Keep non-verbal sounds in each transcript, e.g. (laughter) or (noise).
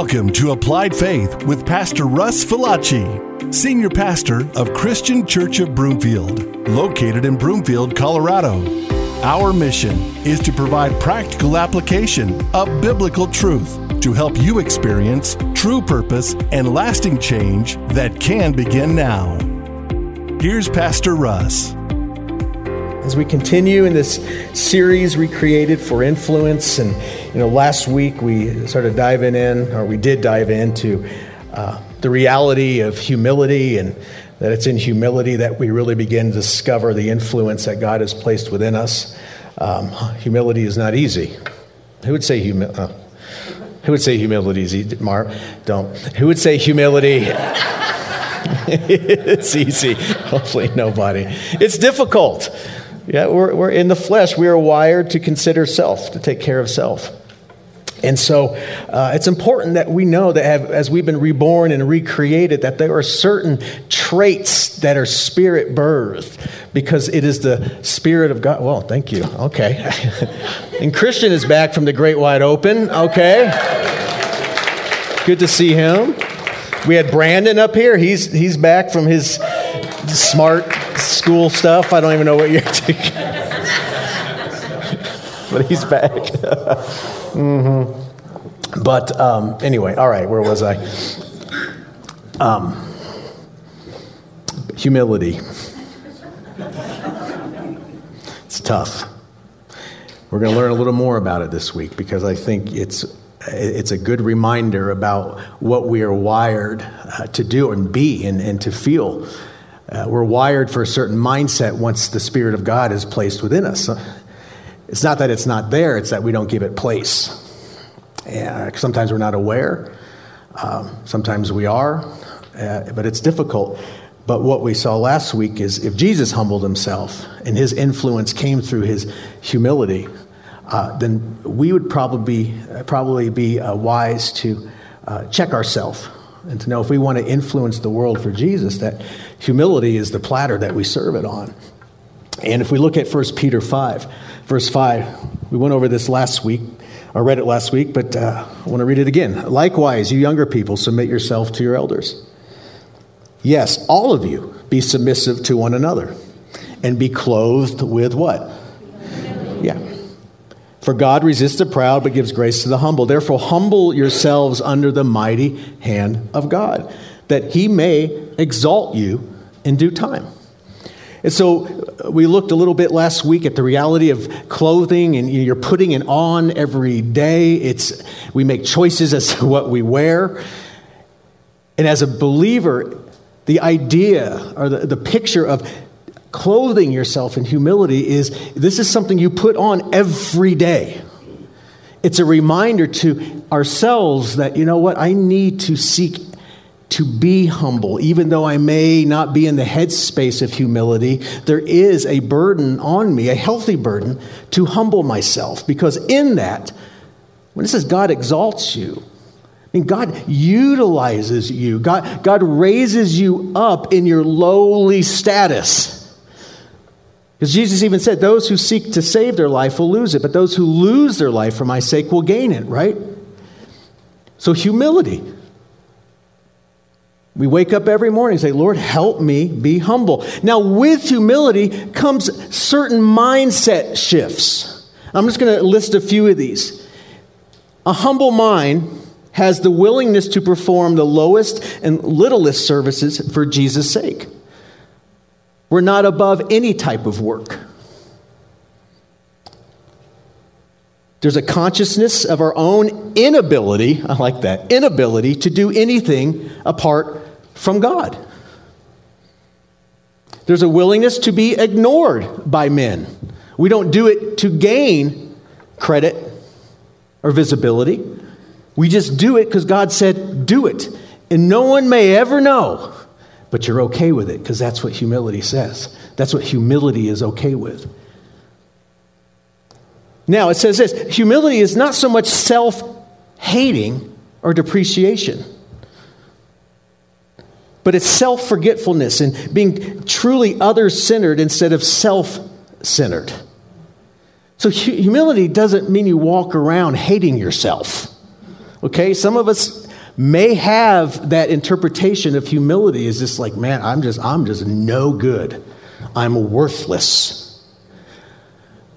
Welcome to Applied Faith with Pastor Russ Falacci, Senior Pastor of Christian Church of Broomfield, located in Broomfield, Colorado. Our mission is to provide practical application of biblical truth to help you experience true purpose and lasting change that can begin now. Here's Pastor Russ. As we continue in this series, Recreated for Influence, and you know, last week we started diving in, or we did dive into uh, the reality of humility, and that it's in humility that we really begin to discover the influence that God has placed within us. Um, humility is not easy. Who would say humility? Uh, who would say humility is easy? Mar, don't. Who would say humility? (laughs) it's easy. Hopefully, nobody. It's difficult. Yeah, we're, we're in the flesh. We are wired to consider self, to take care of self. And so uh, it's important that we know that have, as we've been reborn and recreated, that there are certain traits that are spirit birthed because it is the Spirit of God. Well, thank you. Okay. (laughs) and Christian is back from the great wide open. Okay. Good to see him. We had Brandon up here. He's, he's back from his smart school stuff. I don't even know what you're (laughs) taking. (laughs) but he's back. Mm-hmm. But um, anyway, all right, where was I? Um, humility. It's tough. We're going to learn a little more about it this week because I think it's it's a good reminder about what we are wired uh, to do and be and, and to feel uh, we're wired for a certain mindset once the Spirit of God is placed within us. It's not that it's not there, it's that we don't give it place. Uh, sometimes we're not aware, um, sometimes we are, uh, but it's difficult. But what we saw last week is if Jesus humbled himself and his influence came through his humility, uh, then we would probably, probably be uh, wise to uh, check ourselves and to know if we want to influence the world for Jesus, that humility is the platter that we serve it on. And if we look at 1 Peter 5, verse 5, we went over this last week, I read it last week, but uh, I want to read it again. Likewise, you younger people, submit yourself to your elders. Yes, all of you be submissive to one another and be clothed with what? Yeah. For God resists the proud, but gives grace to the humble. Therefore, humble yourselves under the mighty hand of God, that he may exalt you in due time. And so uh, we looked a little bit last week at the reality of clothing, and you're putting it on every day. It's, we make choices as (laughs) to what we wear. And as a believer, the idea or the, the picture of clothing yourself in humility is this is something you put on every day. It's a reminder to ourselves that, you know what, I need to seek to be humble. Even though I may not be in the headspace of humility, there is a burden on me, a healthy burden, to humble myself. Because in that, when it says God exalts you, I mean, God utilizes you. God, God raises you up in your lowly status. Because Jesus even said, Those who seek to save their life will lose it, but those who lose their life for my sake will gain it, right? So, humility. We wake up every morning and say, Lord, help me be humble. Now, with humility comes certain mindset shifts. I'm just going to list a few of these. A humble mind has the willingness to perform the lowest and littlest services for Jesus' sake. We're not above any type of work. There's a consciousness of our own inability, I like that, inability to do anything apart from God. There's a willingness to be ignored by men. We don't do it to gain credit or visibility. We just do it because God said, do it. And no one may ever know but you're okay with it because that's what humility says. That's what humility is okay with. Now, it says this humility is not so much self hating or depreciation, but it's self forgetfulness and being truly other centered instead of self centered. So, humility doesn't mean you walk around hating yourself. Okay? Some of us may have that interpretation of humility is just like, man, I'm just, I'm just no good. I'm worthless.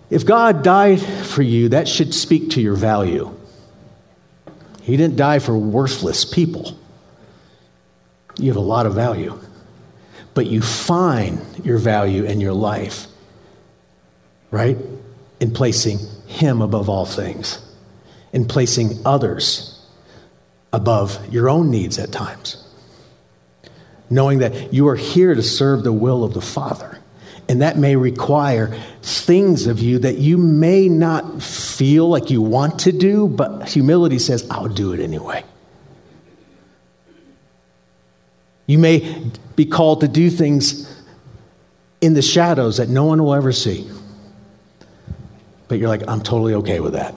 If God died for you, that should speak to your value. He didn't die for worthless people. You have a lot of value. But you find your value in your life, right? In placing Him above all things, in placing others above your own needs at times. Knowing that you are here to serve the will of the Father. And that may require things of you that you may not feel like you want to do, but humility says, I'll do it anyway. You may be called to do things in the shadows that no one will ever see. But you're like, I'm totally okay with that.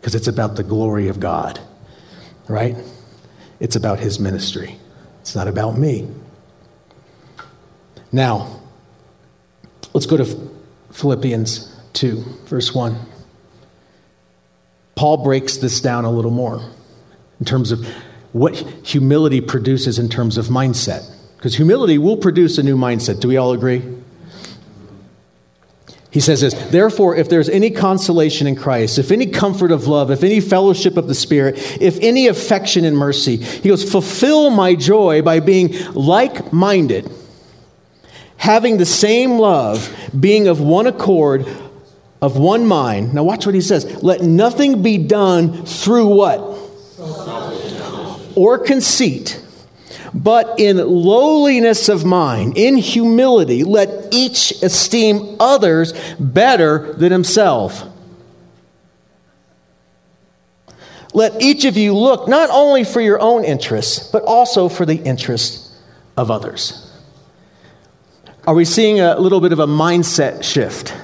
Because it's about the glory of God, right? It's about His ministry, it's not about me. Now, Let's go to Philippians 2, verse 1. Paul breaks this down a little more in terms of what humility produces in terms of mindset. Because humility will produce a new mindset. Do we all agree? He says this, therefore, if there's any consolation in Christ, if any comfort of love, if any fellowship of the Spirit, if any affection and mercy, he goes, fulfill my joy by being like minded having the same love, being of one accord, of one mind. Now, watch what he says. Let nothing be done through what? Or conceit, but in lowliness of mind, in humility, let each esteem others better than himself. Let each of you look not only for your own interests, but also for the interests of others. Are we seeing a little bit of a mindset shift?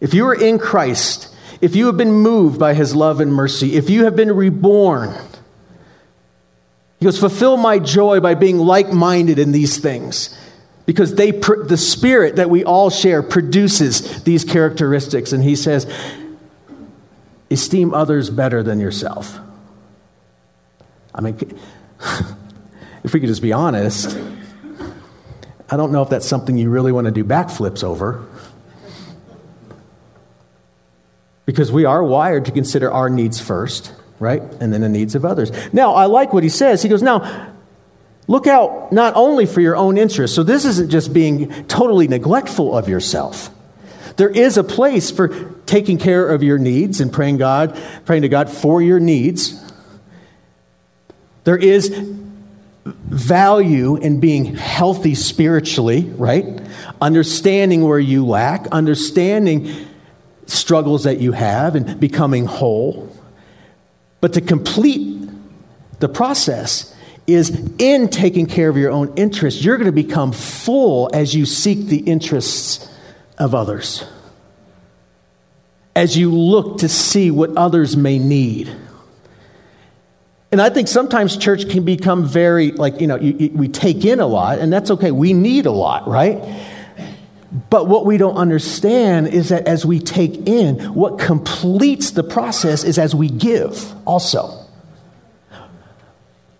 If you are in Christ, if you have been moved by his love and mercy, if you have been reborn, he goes, fulfill my joy by being like minded in these things. Because they, the spirit that we all share produces these characteristics. And he says, esteem others better than yourself. I mean, (laughs) if we could just be honest, I don't know if that's something you really want to do backflips over. Because we are wired to consider our needs first, right? And then the needs of others. Now, I like what he says. He goes, Now, look out not only for your own interests. So, this isn't just being totally neglectful of yourself. There is a place for taking care of your needs and praying God, praying to God for your needs. There is value in being healthy spiritually, right? Understanding where you lack, understanding struggles that you have, and becoming whole. But to complete the process is in taking care of your own interests, you're going to become full as you seek the interests of others. As you look to see what others may need. And I think sometimes church can become very, like, you know, you, you, we take in a lot, and that's okay. We need a lot, right? But what we don't understand is that as we take in, what completes the process is as we give also.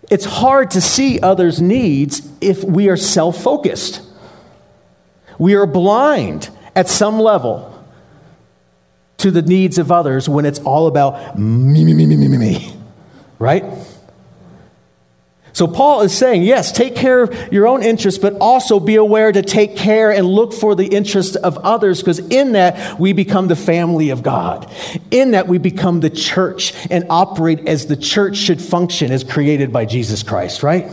It's hard to see others' needs if we are self focused. We are blind at some level to the needs of others when it's all about me, me, me, me, me, me, me. Right? So Paul is saying, yes, take care of your own interests, but also be aware to take care and look for the interests of others, because in that we become the family of God. In that we become the church and operate as the church should function as created by Jesus Christ, right?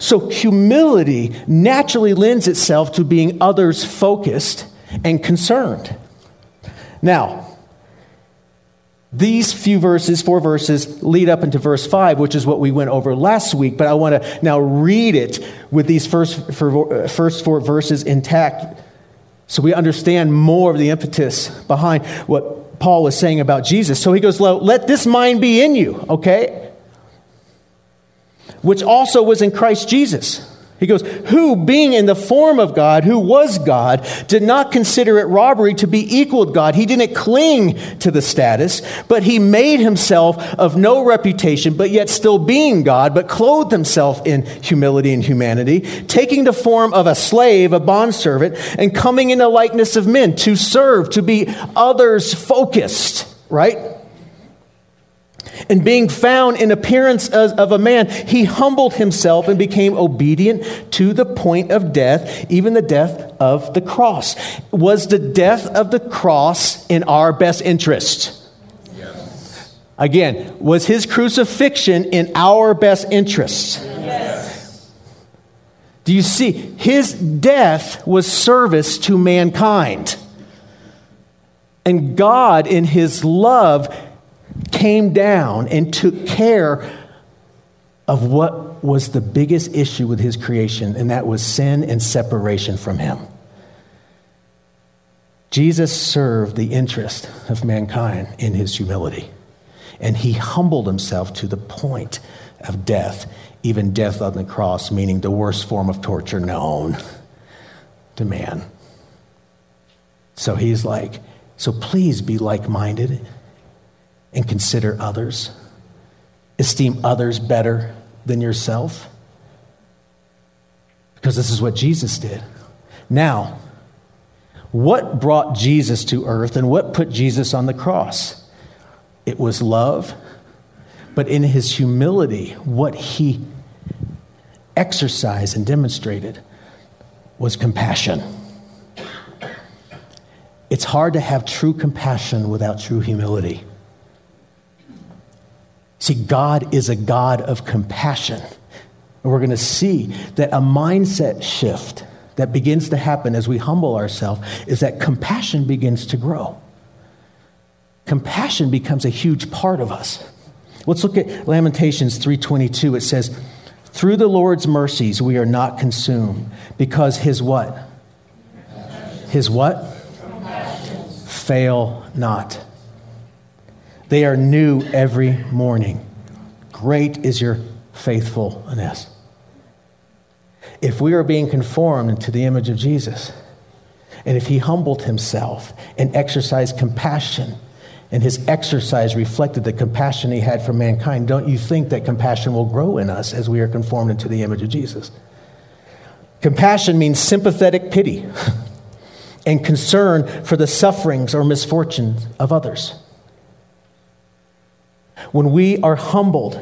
So humility naturally lends itself to being others focused and concerned. Now, these few verses, four verses, lead up into verse five, which is what we went over last week, but I want to now read it with these first, first four verses intact so we understand more of the impetus behind what Paul was saying about Jesus. So he goes, Let this mind be in you, okay? Which also was in Christ Jesus. He goes, Who, being in the form of God, who was God, did not consider it robbery to be equal with God. He didn't cling to the status, but he made himself of no reputation, but yet still being God, but clothed himself in humility and humanity, taking the form of a slave, a bondservant, and coming in the likeness of men to serve, to be others focused, right? And being found in appearance as, of a man, he humbled himself and became obedient to the point of death, even the death of the cross. Was the death of the cross in our best interest? Yes. Again, was his crucifixion in our best interest? Yes. Do you see? His death was service to mankind. And God, in his love, came down and took care of what was the biggest issue with his creation, and that was sin and separation from him. Jesus served the interest of mankind in his humility, and he humbled himself to the point of death, even death on the cross, meaning the worst form of torture known to man. So he's like, so please be like minded and consider others, esteem others better than yourself. Because this is what Jesus did. Now, what brought Jesus to earth and what put Jesus on the cross? It was love, but in his humility, what he exercised and demonstrated was compassion. It's hard to have true compassion without true humility. See, God is a God of compassion. And we're going to see that a mindset shift that begins to happen as we humble ourselves is that compassion begins to grow. Compassion becomes a huge part of us. Let's look at Lamentations 3:22. It says, "Through the Lord's mercies we are not consumed, because his what? His what? Fail not." They are new every morning. Great is your faithfulness. If we are being conformed into the image of Jesus, and if he humbled himself and exercised compassion, and his exercise reflected the compassion he had for mankind, don't you think that compassion will grow in us as we are conformed into the image of Jesus? Compassion means sympathetic pity (laughs) and concern for the sufferings or misfortunes of others. When we are humbled,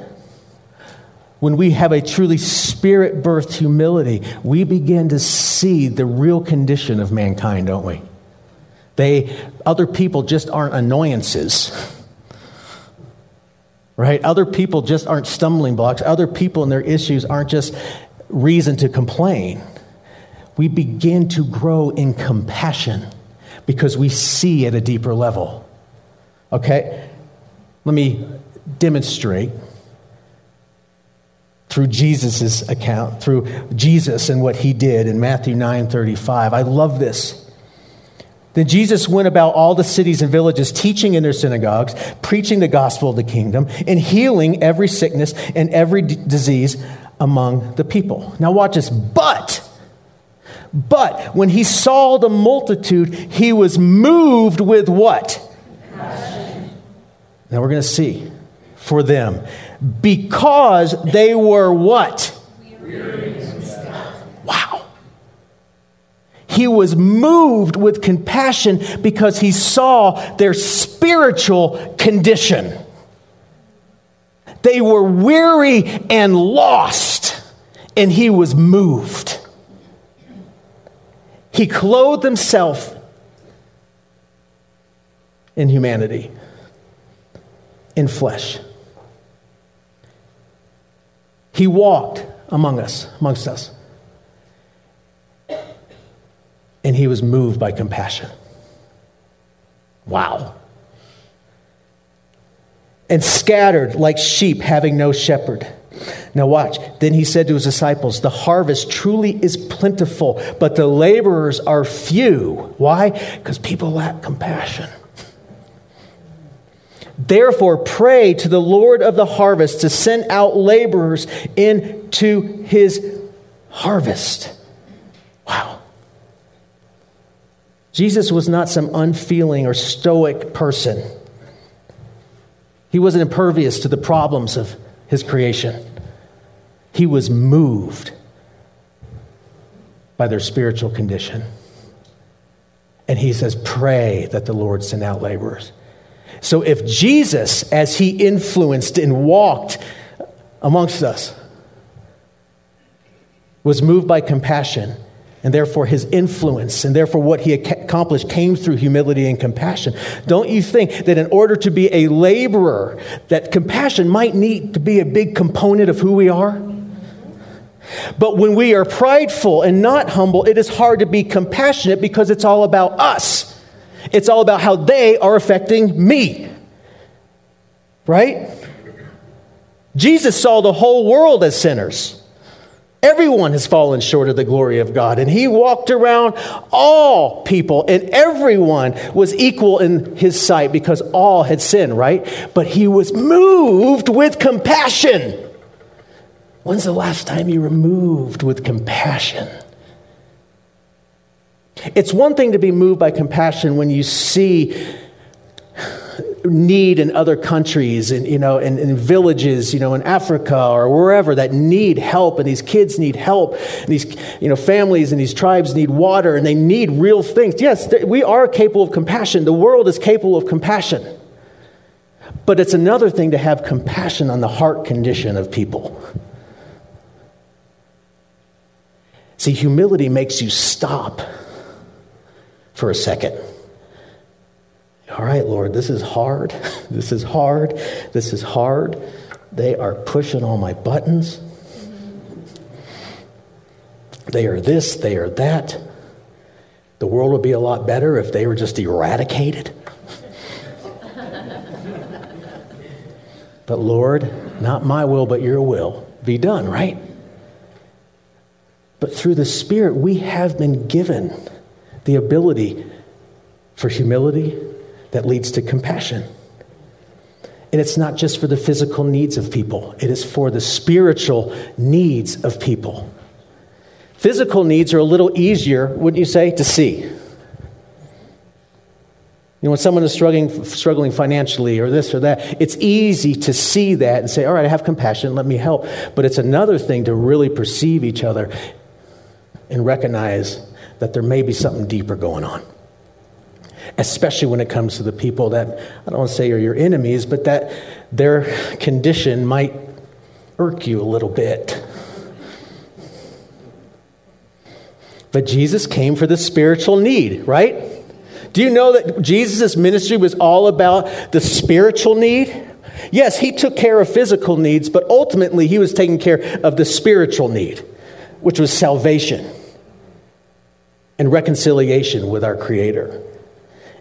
when we have a truly spirit birthed humility, we begin to see the real condition of mankind, don't we? They, other people just aren't annoyances. Right? Other people just aren't stumbling blocks. Other people and their issues aren't just reason to complain. We begin to grow in compassion because we see at a deeper level. Okay? Let me demonstrate through Jesus' account, through Jesus and what he did in Matthew 9 35. I love this. Then Jesus went about all the cities and villages, teaching in their synagogues, preaching the gospel of the kingdom, and healing every sickness and every d- disease among the people. Now, watch this. But, but when he saw the multitude, he was moved with what? Now we're going to see for them because they were what? Wow. He was moved with compassion because he saw their spiritual condition. They were weary and lost, and he was moved. He clothed himself in humanity, in flesh. He walked among us, amongst us. And he was moved by compassion. Wow. And scattered like sheep having no shepherd. Now, watch. Then he said to his disciples, The harvest truly is plentiful, but the laborers are few. Why? Because people lack compassion. Therefore, pray to the Lord of the harvest to send out laborers into his harvest. Wow. Jesus was not some unfeeling or stoic person. He wasn't impervious to the problems of his creation. He was moved by their spiritual condition. And he says, Pray that the Lord send out laborers. So if Jesus, as he influenced and walked amongst us, was moved by compassion, and therefore his influence and therefore what he accomplished came through humility and compassion don't you think that in order to be a laborer that compassion might need to be a big component of who we are? But when we are prideful and not humble it is hard to be compassionate because it's all about us it's all about how they are affecting me right jesus saw the whole world as sinners Everyone has fallen short of the glory of God. And he walked around all people, and everyone was equal in his sight because all had sinned, right? But he was moved with compassion. When's the last time you were moved with compassion? It's one thing to be moved by compassion when you see need in other countries and you know in, in, villages you know in africa or wherever that need help and these kids need help. And these you know families and these tribes need water and they need real things. Yes we are capable of compassion. The world is capable of compassion. But it's another thing to have compassion on the heart condition of people. See humility makes you stop for a second all right, Lord, this is hard. (laughs) This is hard. This is hard. They are pushing all my buttons. They are this, they are that. The world would be a lot better if they were just eradicated. but Lord, not my will, but your will be done, right? But through the Spirit, we have been given the ability for humility, that leads to compassion. And it's not just for the physical needs of people, it is for the spiritual needs of people. Physical needs are a little easier, wouldn't you say, to see. You know, when someone is struggling, struggling financially or this or that, it's easy to see that and say, all right, I have compassion, let me help. But it's another thing to really perceive each other and recognize that there may be something deeper going on especially when it comes to the people that, I don't want to say are your enemies, but that their condition might irk you a little bit. But Jesus came for the spiritual need, right? Do you know that Jesus' ministry was all about the spiritual need? Yes, he took care of physical needs, but ultimately he was taking care of the spiritual need, which was salvation and reconciliation with our Creator.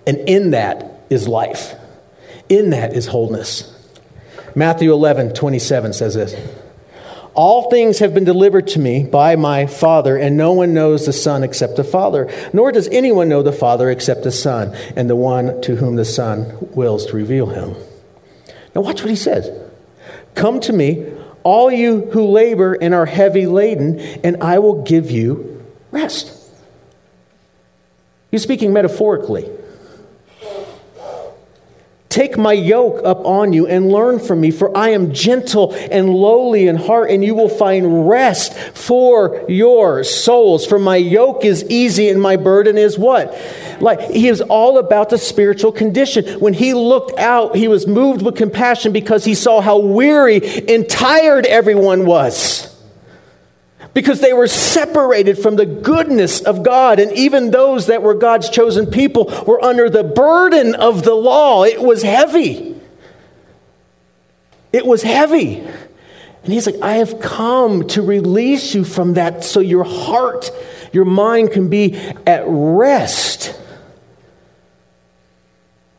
And in that is life, in that is wholeness. Matthew 11, 27 says this All things have been delivered to me by my Father, and no one knows the Son except the Father, nor does anyone know the Father except the Son, and the one to whom the Son wills to reveal him. Now, watch what he says Come to me, all you who labor and are heavy laden, and I will give you rest. He's speaking metaphorically. Take my yoke up on you and learn from me, for I am gentle and lowly in heart, and you will find rest for your souls. For my yoke is easy and my burden is what? Like he is all about the spiritual condition. When he looked out, he was moved with compassion because he saw how weary and tired everyone was because they were separated from the goodness of God. And even those that were God's chosen people were under the burden of the law. It was heavy. It was heavy. And he's like, I have come to release you from that so your heart, your mind can be at rest.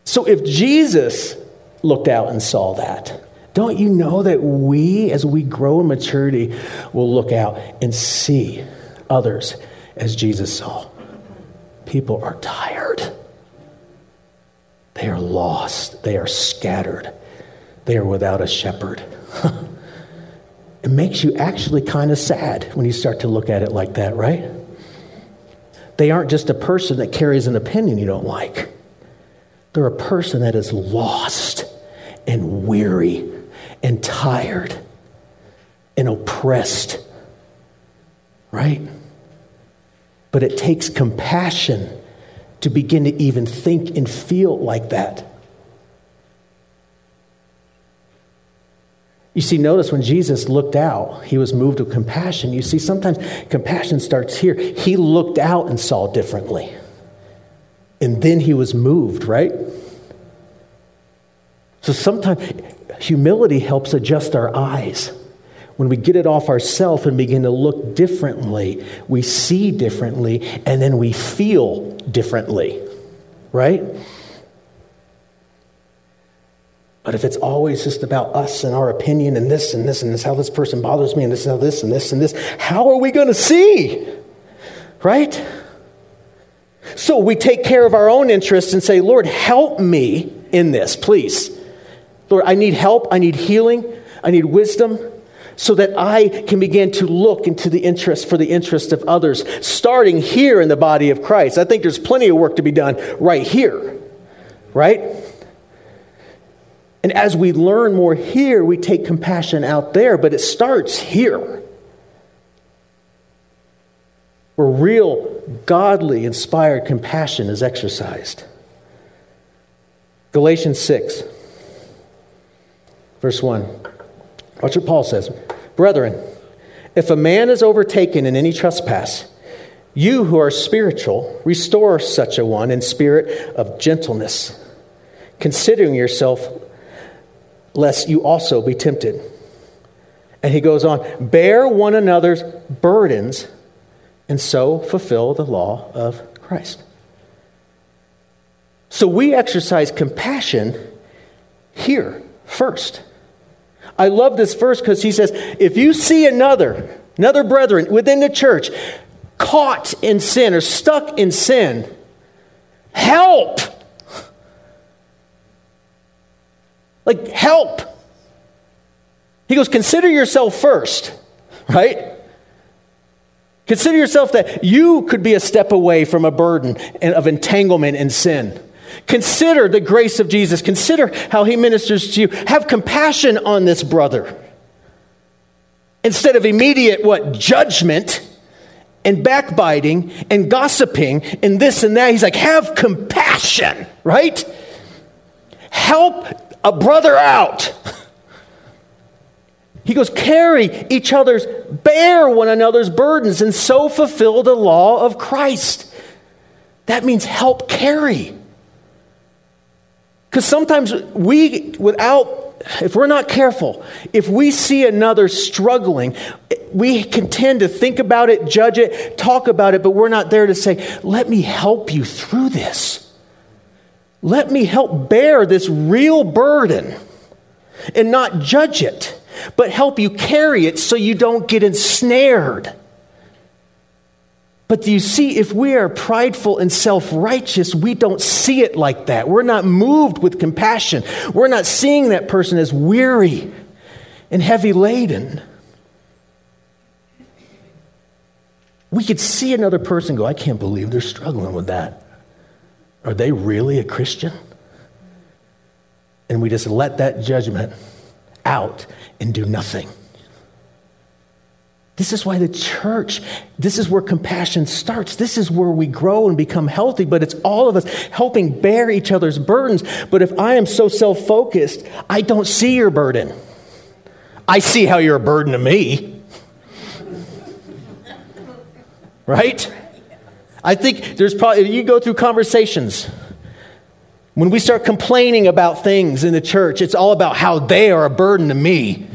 So if Jesus looked out and saw that, don't you know that we, as we grow in maturity, will look out and see others as Jesus saw? People are tired. They are lost. They are scattered. They are without a shepherd. (laughs) it makes you actually kind of sad when you start to look at it like that, right? They aren't just a person that carries an opinion you don't like. They're a person that is lost and weary and tired and oppressed, right? But it takes compassion to begin to even think and feel like that. You see, notice when Jesus looked out, he was moved with compassion. You see, sometimes compassion starts here. He looked out and saw differently. And then he was moved, right? So sometimes humility helps adjust our eyes. When we get it off ourselves and begin to look differently, we see differently, and then we feel differently, right? But if it's always just about us and our opinion and this and this and this, how this person bothers me and this and this and this and this, how are we going to see? Right? So we take care of our own interests and say, Lord, help me in this, please. Lord, I need help. I need healing. I need wisdom so that I can begin to look into the interest for the interest of others, starting here in the body of Christ. I think there's plenty of work to be done right here, right? And as we learn more here, we take compassion out there, but it starts here. Where real, godly, inspired compassion is exercised. Galatians 6, verse 1. Watch what Paul says. Brethren, if a man is overtaken in any trespass, you who are spiritual, restore such a one in spirit of gentleness, considering yourself lest you also be tempted. And he goes on, bear one another's burdens and so fulfill the law of Christ. So we exercise compassion here first. I love this verse because he says, if you see another, another brethren within the church caught in sin or stuck in sin, help. Like, help. He goes, consider yourself first, right? Consider yourself that you could be a step away from a burden of entanglement and sin. Consider the grace of Jesus. Consider how he ministers to you. Have compassion on this brother. Instead of immediate, what, judgment and backbiting and gossiping and this and that, he's like, have compassion, right? Help a brother out. (laughs) He goes, carry each other's, bear one another's burdens, and so fulfill the law of Christ. That means help carry. Because sometimes we, without, if we're not careful, if we see another struggling, we can tend to think about it, judge it, talk about it, but we're not there to say, let me help you through this. Let me help bear this real burden and not judge it, but help you carry it so you don't get ensnared. But do you see, if we are prideful and self righteous, we don't see it like that. We're not moved with compassion. We're not seeing that person as weary and heavy laden. We could see another person go, I can't believe they're struggling with that. Are they really a Christian? And we just let that judgment out and do nothing. This is why the church, this is where compassion starts. This is where we grow and become healthy, but it's all of us helping bear each other's burdens. But if I am so self focused, I don't see your burden. I see how you're a burden to me. Right? I think there's probably, you go through conversations. When we start complaining about things in the church, it's all about how they are a burden to me.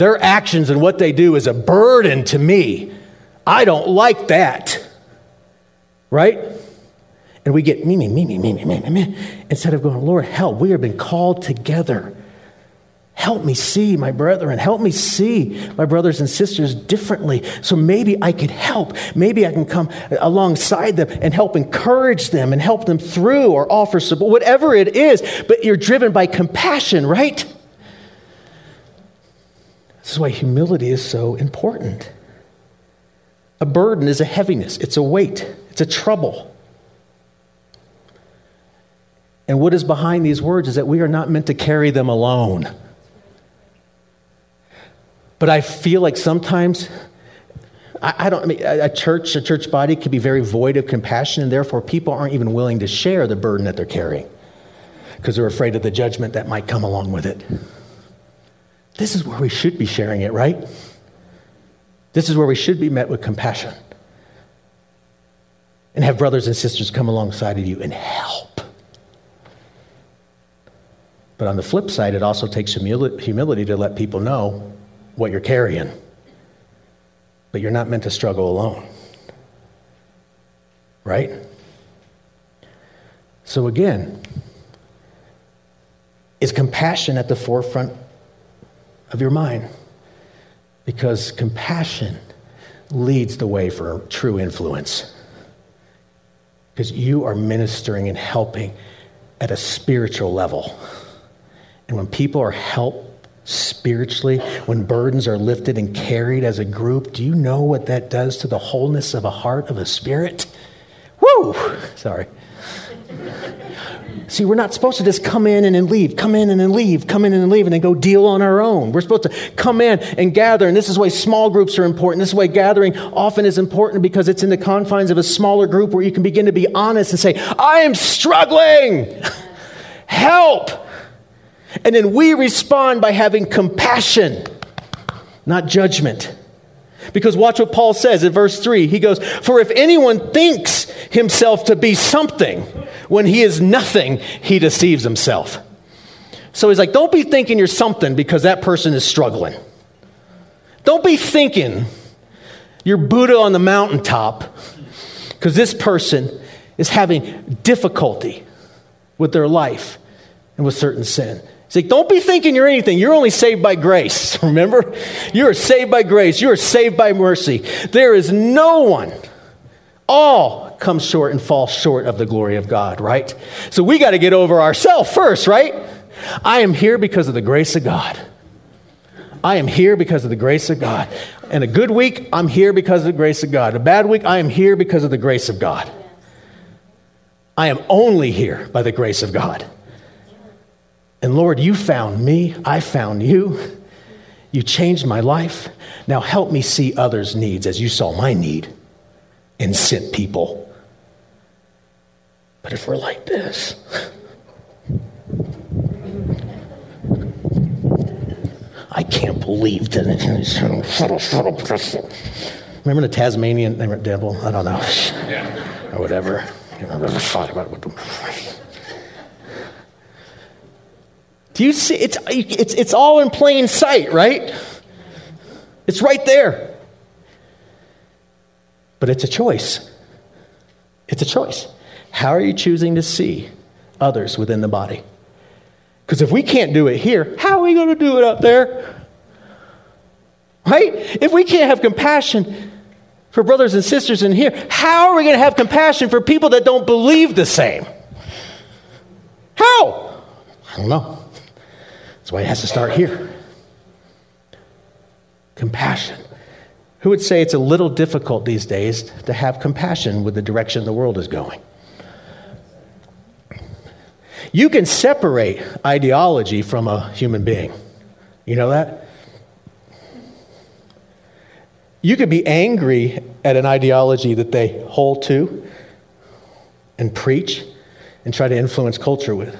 Their actions and what they do is a burden to me. I don't like that. Right? And we get me, me, me, me, me, me, me, me, instead of going, Lord, help. We have been called together Help me see my brethren. Help me see my brothers and sisters differently. So maybe I could help. Maybe I can come alongside them and help encourage them and help them through or offer support, whatever it is. But you're driven by compassion, right? This is why humility is so important. A burden is a heaviness, it's a weight, it's a trouble. And what is behind these words is that we are not meant to carry them alone. But I feel like sometimes, I, I don't, I mean, a church, a church body can be very void of compassion, and therefore people aren't even willing to share the burden that they're carrying because they're afraid of the judgment that might come along with it. This is where we should be sharing it, right? This is where we should be met with compassion and have brothers and sisters come alongside of you and help. But on the flip side, it also takes humility to let people know what you're carrying. But you're not meant to struggle alone. Right? So, again, is compassion at the forefront of your mind? Because compassion leads the way for true influence. Because you are ministering and helping at a spiritual level. And when people are helped spiritually, when burdens are lifted and carried as a group, do you know what that does to the wholeness of a heart, of a spirit? Woo! (laughs) Sorry. See, we're not supposed to just come in and then leave, come in and then leave, come in and then leave, and then go deal on our own. We're supposed to come in and gather, and this is why small groups are important. This is why gathering often is important because it's in the confines of a smaller group where you can begin to be honest and say, I am struggling. (laughs) Help. And then we respond by having compassion, not judgment. Because watch what Paul says in verse 3. He goes, For if anyone thinks himself to be something when he is nothing, he deceives himself. So he's like, Don't be thinking you're something because that person is struggling. Don't be thinking you're Buddha on the mountaintop because this person is having difficulty with their life and with certain sin. He's like, don't be thinking you're anything. You're only saved by grace. (laughs) Remember? You are saved by grace. You are saved by mercy. There is no one. All come short and fall short of the glory of God, right? So we got to get over ourselves first, right? I am here because of the grace of God. I am here because of the grace of God. And a good week, I'm here because of the grace of God. A bad week, I am here because of the grace of God. I am only here by the grace of God. And Lord, you found me, I found you. You changed my life. Now help me see others' needs as you saw my need and sent people. But if we're like this, I can't believe that. Remember the Tasmanian devil? I don't know. Yeah. Or whatever. I never thought about it. Do you see? It's, it's, it's all in plain sight, right? It's right there. But it's a choice. It's a choice. How are you choosing to see others within the body? Because if we can't do it here, how are we going to do it up there? Right? If we can't have compassion for brothers and sisters in here, how are we going to have compassion for people that don't believe the same? How? I don't know. That's why it has to start here. Compassion. Who would say it's a little difficult these days to have compassion with the direction the world is going? You can separate ideology from a human being. You know that? You could be angry at an ideology that they hold to and preach and try to influence culture with.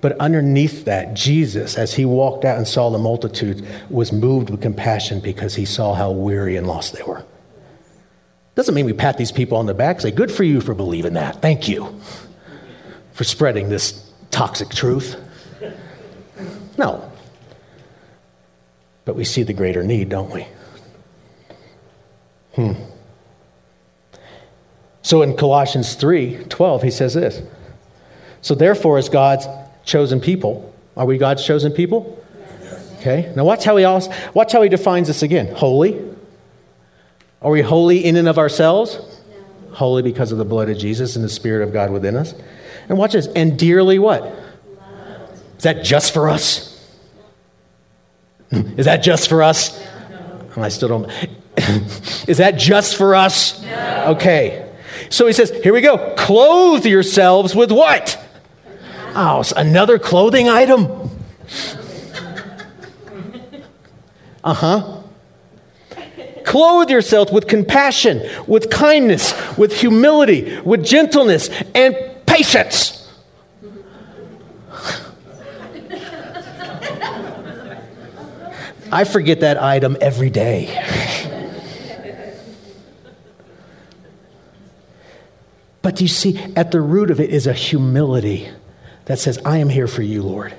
But underneath that, Jesus, as he walked out and saw the multitudes, was moved with compassion because he saw how weary and lost they were. Doesn't mean we pat these people on the back, say, Good for you for believing that. Thank you for spreading this toxic truth. No. But we see the greater need, don't we? Hmm. So in Colossians 3 12, he says this. So therefore, as God's chosen people. Are we God's chosen people? Okay. Now watch how he also, watch how he defines us again. Holy. Are we holy in and of ourselves? Holy because of the blood of Jesus and the Spirit of God within us. And watch this. And dearly what? Is that just for us? Is that just for us? No. I still don't. (laughs) Is that just for us? No. Okay. So he says, here we go. Clothe yourselves with what? Oh, another clothing item? Uh huh. Clothe yourself with compassion, with kindness, with humility, with gentleness, and patience. I forget that item every day. But you see, at the root of it is a humility that says, I am here for you, Lord.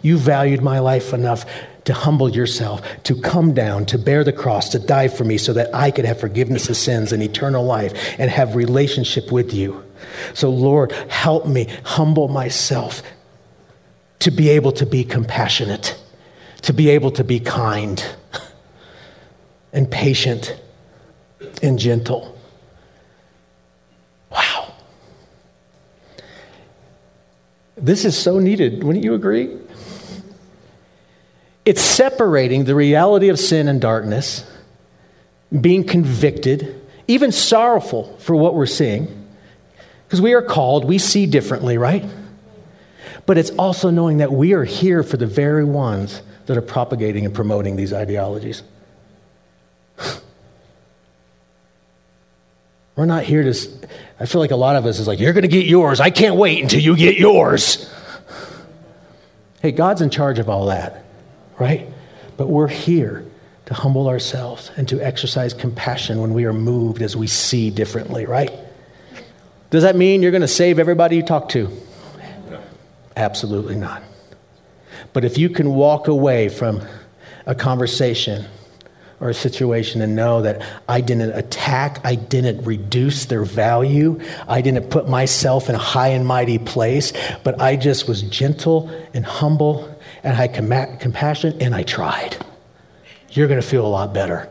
You valued my life enough to humble yourself, to come down, to bear the cross, to die for me so that I could have forgiveness of sins and eternal life and have relationship with you. So Lord, help me humble myself to be able to be compassionate, to be able to be kind and patient and gentle. This is so needed. Wouldn't you agree? It's separating the reality of sin and darkness, being convicted, even sorrowful for what we're seeing. Because we are called, we see differently, right? But it's also knowing that we are here for the very ones that are propagating and promoting these ideologies. We're not here to. I feel like a lot of us is like, you're going to get yours. I can't wait until you get yours. Hey, God's in charge of all that right? But we're here to humble ourselves and to exercise compassion when we are moved as we see differently, right? Does that mean you're going to save everybody you talk to? Absolutely not. But if you can walk away from a conversation or a situation and know that I didn't attack, I didn't reduce their value, I didn't put myself in a high and mighty place, but I just was gentle and humble and I had compassion and I tried. You're going to feel a lot better,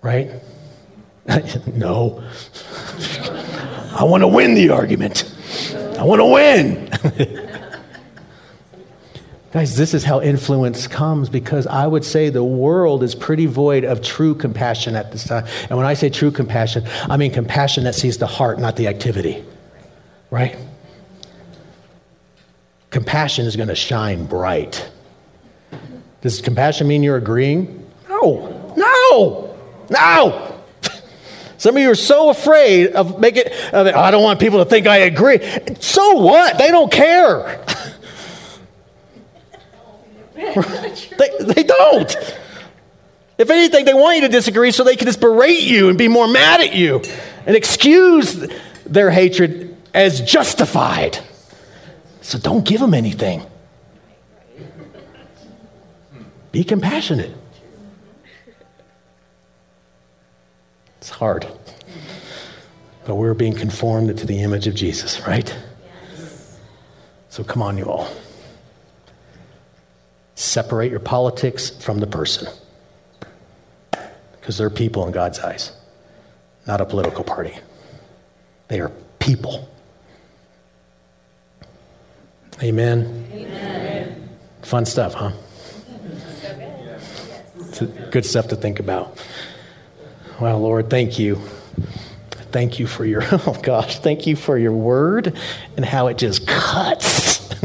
right? (laughs) no. (laughs) I want to win the argument. I want to win. (laughs) Guys, this is how influence comes because I would say the world is pretty void of true compassion at this time. And when I say true compassion, I mean compassion that sees the heart, not the activity. Right? compassion is going to shine bright. Does compassion mean you're agreeing? No, no, no. (laughs) Some of you are so afraid of making. Of it, I don't want people to think I agree. So what? They don't care. (laughs) they, they don't. If anything, they want you to disagree so they can just berate you and be more mad at you and excuse their hatred as justified. So don't give them anything. Be compassionate. It's hard. But we're being conformed to the image of Jesus, right? So come on, you all. Separate your politics from the person. Because they're people in God's eyes, not a political party. They are people. Amen. Amen. Fun stuff, huh? good stuff to think about. Well, Lord, thank you. Thank you for your, (laughs) oh gosh, thank you for your word and how it just cuts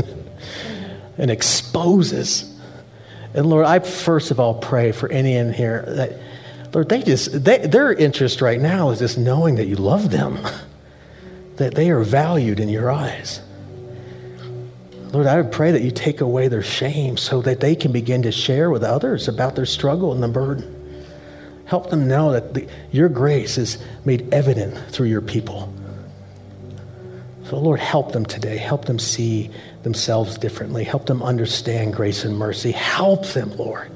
(laughs) and exposes. And Lord, I first of all pray for any in here that, Lord, they just, they, their interest right now is just knowing that you love them, (laughs) that they are valued in your eyes. Lord, I would pray that you take away their shame so that they can begin to share with others about their struggle and the burden. Help them know that the, your grace is made evident through your people. So, Lord, help them today. Help them see themselves differently. Help them understand grace and mercy. Help them, Lord.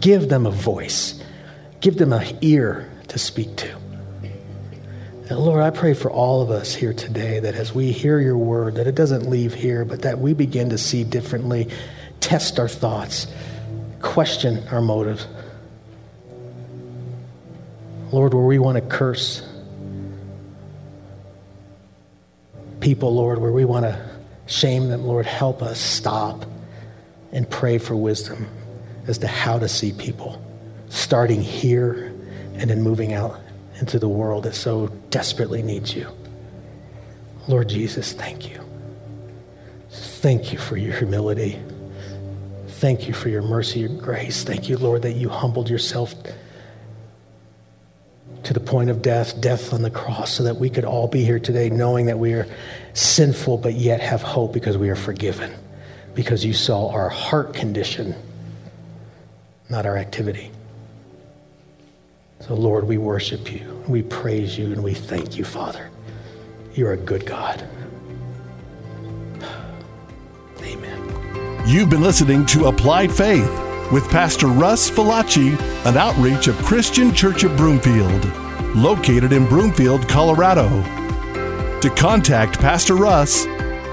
Give them a voice, give them an ear to speak to. And Lord, I pray for all of us here today that as we hear your word, that it doesn't leave here, but that we begin to see differently, test our thoughts, question our motives. Lord, where we want to curse people, Lord, where we want to shame them, Lord, help us stop and pray for wisdom as to how to see people, starting here and then moving out into the world that so desperately needs you. Lord Jesus, thank you. Thank you for your humility. Thank you for your mercy, your grace. Thank you, Lord, that you humbled yourself to the point of death, death on the cross, so that we could all be here today knowing that we are sinful but yet have hope because we are forgiven, because you saw our heart condition, not our activity. So, Lord, we worship you, we praise you, and we thank you, Father. You're a good God. Amen. You've been listening to Applied Faith with Pastor Russ Falacci, an outreach of Christian Church of Broomfield, located in Broomfield, Colorado. To contact Pastor Russ,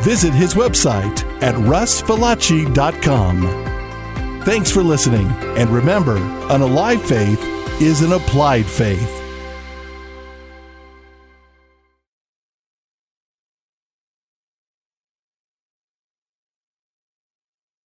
visit his website at russfalacci.com. Thanks for listening, and remember, an alive faith is an applied faith.